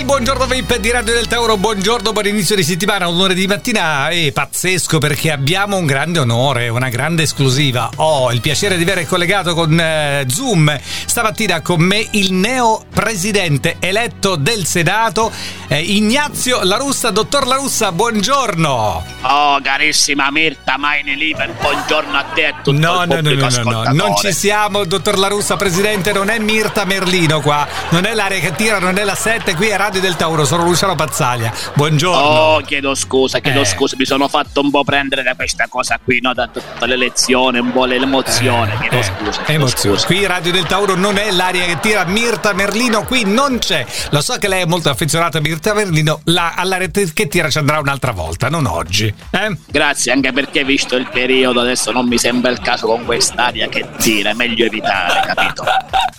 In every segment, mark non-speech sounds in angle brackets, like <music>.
il buongiorno VIP di Radio del Tauro, buongiorno, buon inizio di settimana, un'ora di mattina è pazzesco perché abbiamo un grande onore, una grande esclusiva. Ho il piacere di avere collegato con eh, Zoom stamattina con me il neo presidente eletto del Senato, eh, Ignazio La Russa. Dottor La Russa, buongiorno. Oh, carissima Mirta Maini Liber, buongiorno a te e a tutto No, no, no, no, no, no, non ci siamo, dottor La Russa, presidente, non è Mirta Merlino qua, non è l'aria che tira, non è la 7, qui è Radio del Tauro, sono Luciano Pazzaglia. Buongiorno. Oh, chiedo scusa, chiedo Eh. scusa, mi sono fatto un po' prendere da questa cosa qui, no? Da tutta l'elezione, un po' l'emozione, chiedo Eh, scusa, chiedo emozione. scusa. Qui Radio del Tauro non è l'aria che tira Mirta Merlino, qui non c'è. Lo so che lei è molto affezionata a Mirta Merlino, la, all'aria che tira ci andrà un'altra volta, non oggi. Eh? Grazie, anche perché visto il periodo adesso non mi sembra il caso con quest'aria che tira, è meglio evitare, capito? <laughs>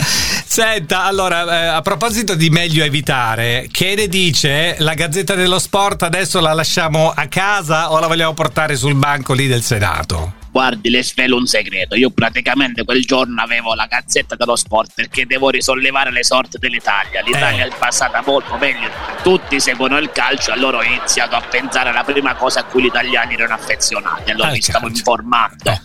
Senta, allora, eh, a proposito di meglio evitare, che ne dice la Gazzetta dello Sport? Adesso la lasciamo a casa o la vogliamo portare sul banco lì del Senato? Guardi, le svelo un segreto. Io praticamente quel giorno avevo la gazzetta dello sport perché devo risollevare le sorti dell'Italia. L'Italia Eh. è passata molto meglio. Tutti seguono il calcio, allora ho iniziato a pensare alla prima cosa a cui gli italiani erano affezionati. Allora Al mi stavo calcio. informando. Eh,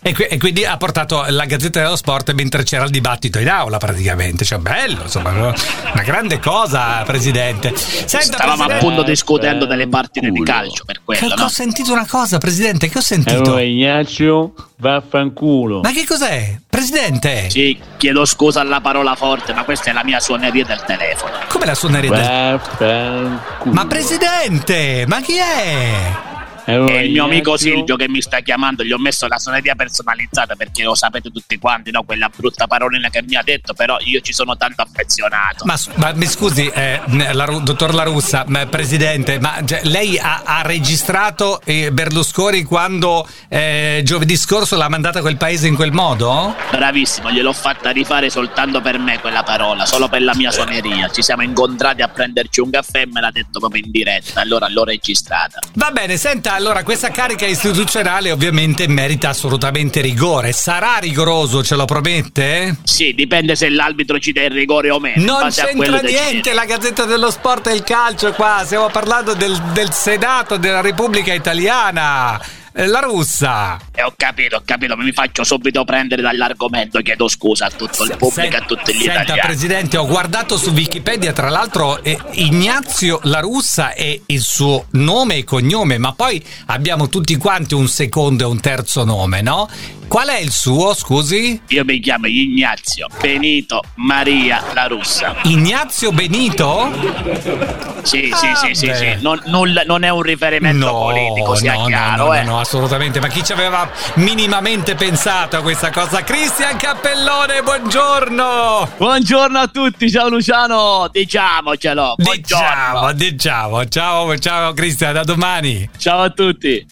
E, qui- e quindi ha portato la Gazzetta dello Sport mentre c'era il dibattito in aula praticamente, cioè bello, insomma, una grande cosa, Presidente. Senta, Stavamo Presidente- appunto discutendo delle partite di calcio per quello, che no? ho sentito una cosa, Presidente, che ho sentito? Allora Ignazio, vaffanculo. Ma che cos'è? Presidente? Sì, chiedo scusa alla parola forte, ma questa è la mia suoneria del telefono. Come la suonerete? Vaffanculo. Ma Presidente, ma chi è? È il mio amico Silvio che mi sta chiamando, gli ho messo la suoneria personalizzata perché lo sapete tutti quanti, no? Quella brutta parolina che mi ha detto, però io ci sono tanto affezionato. Ma, ma mi scusi, eh, la dottor La Russa, ma, Presidente, ma cioè, lei ha, ha registrato eh, Berlusconi quando eh, giovedì scorso l'ha mandata a quel paese in quel modo? Bravissimo, gliel'ho fatta rifare soltanto per me quella parola, solo per la mia suoneria. Ci siamo incontrati a prenderci un caffè e me l'ha detto proprio in diretta, allora l'ho registrata. Va bene, senta, allora questa carica istituzionale ovviamente merita assolutamente rigore. Sarà rigoroso, ce lo promette? Sì, dipende se l'arbitro ci dà il rigore o meno. Non c'entra niente la Gazzetta dello Sport e il calcio qua, stiamo parlando del, del Senato della Repubblica Italiana. Eh, La russa. Eh, ho capito, ho capito, mi faccio subito prendere dall'argomento, chiedo scusa a tutto il pubblico e a tutti gli Senta, italiani. Presidente, ho guardato su Wikipedia, tra l'altro eh, Ignazio La Russa è il suo nome e cognome, ma poi abbiamo tutti quanti un secondo e un terzo nome, no? Qual è il suo, scusi? Io mi chiamo Ignazio Benito Maria La Russa. Ignazio Benito? Sì, Ah, sì, sì, sì, sì. Non, nulla- non è un riferimento politico, sia no, chiaro, no, eh. no, no, assolutamente. Ma chi ci aveva minimamente pensato a questa cosa? Cristian Cappellone, buongiorno! Buongiorno a tutti, ciao Luciano. Diciamocelo, Diciamo, buongiorno. diciamo. Ciao, ciao Cristian, da domani. Ciao a tutti.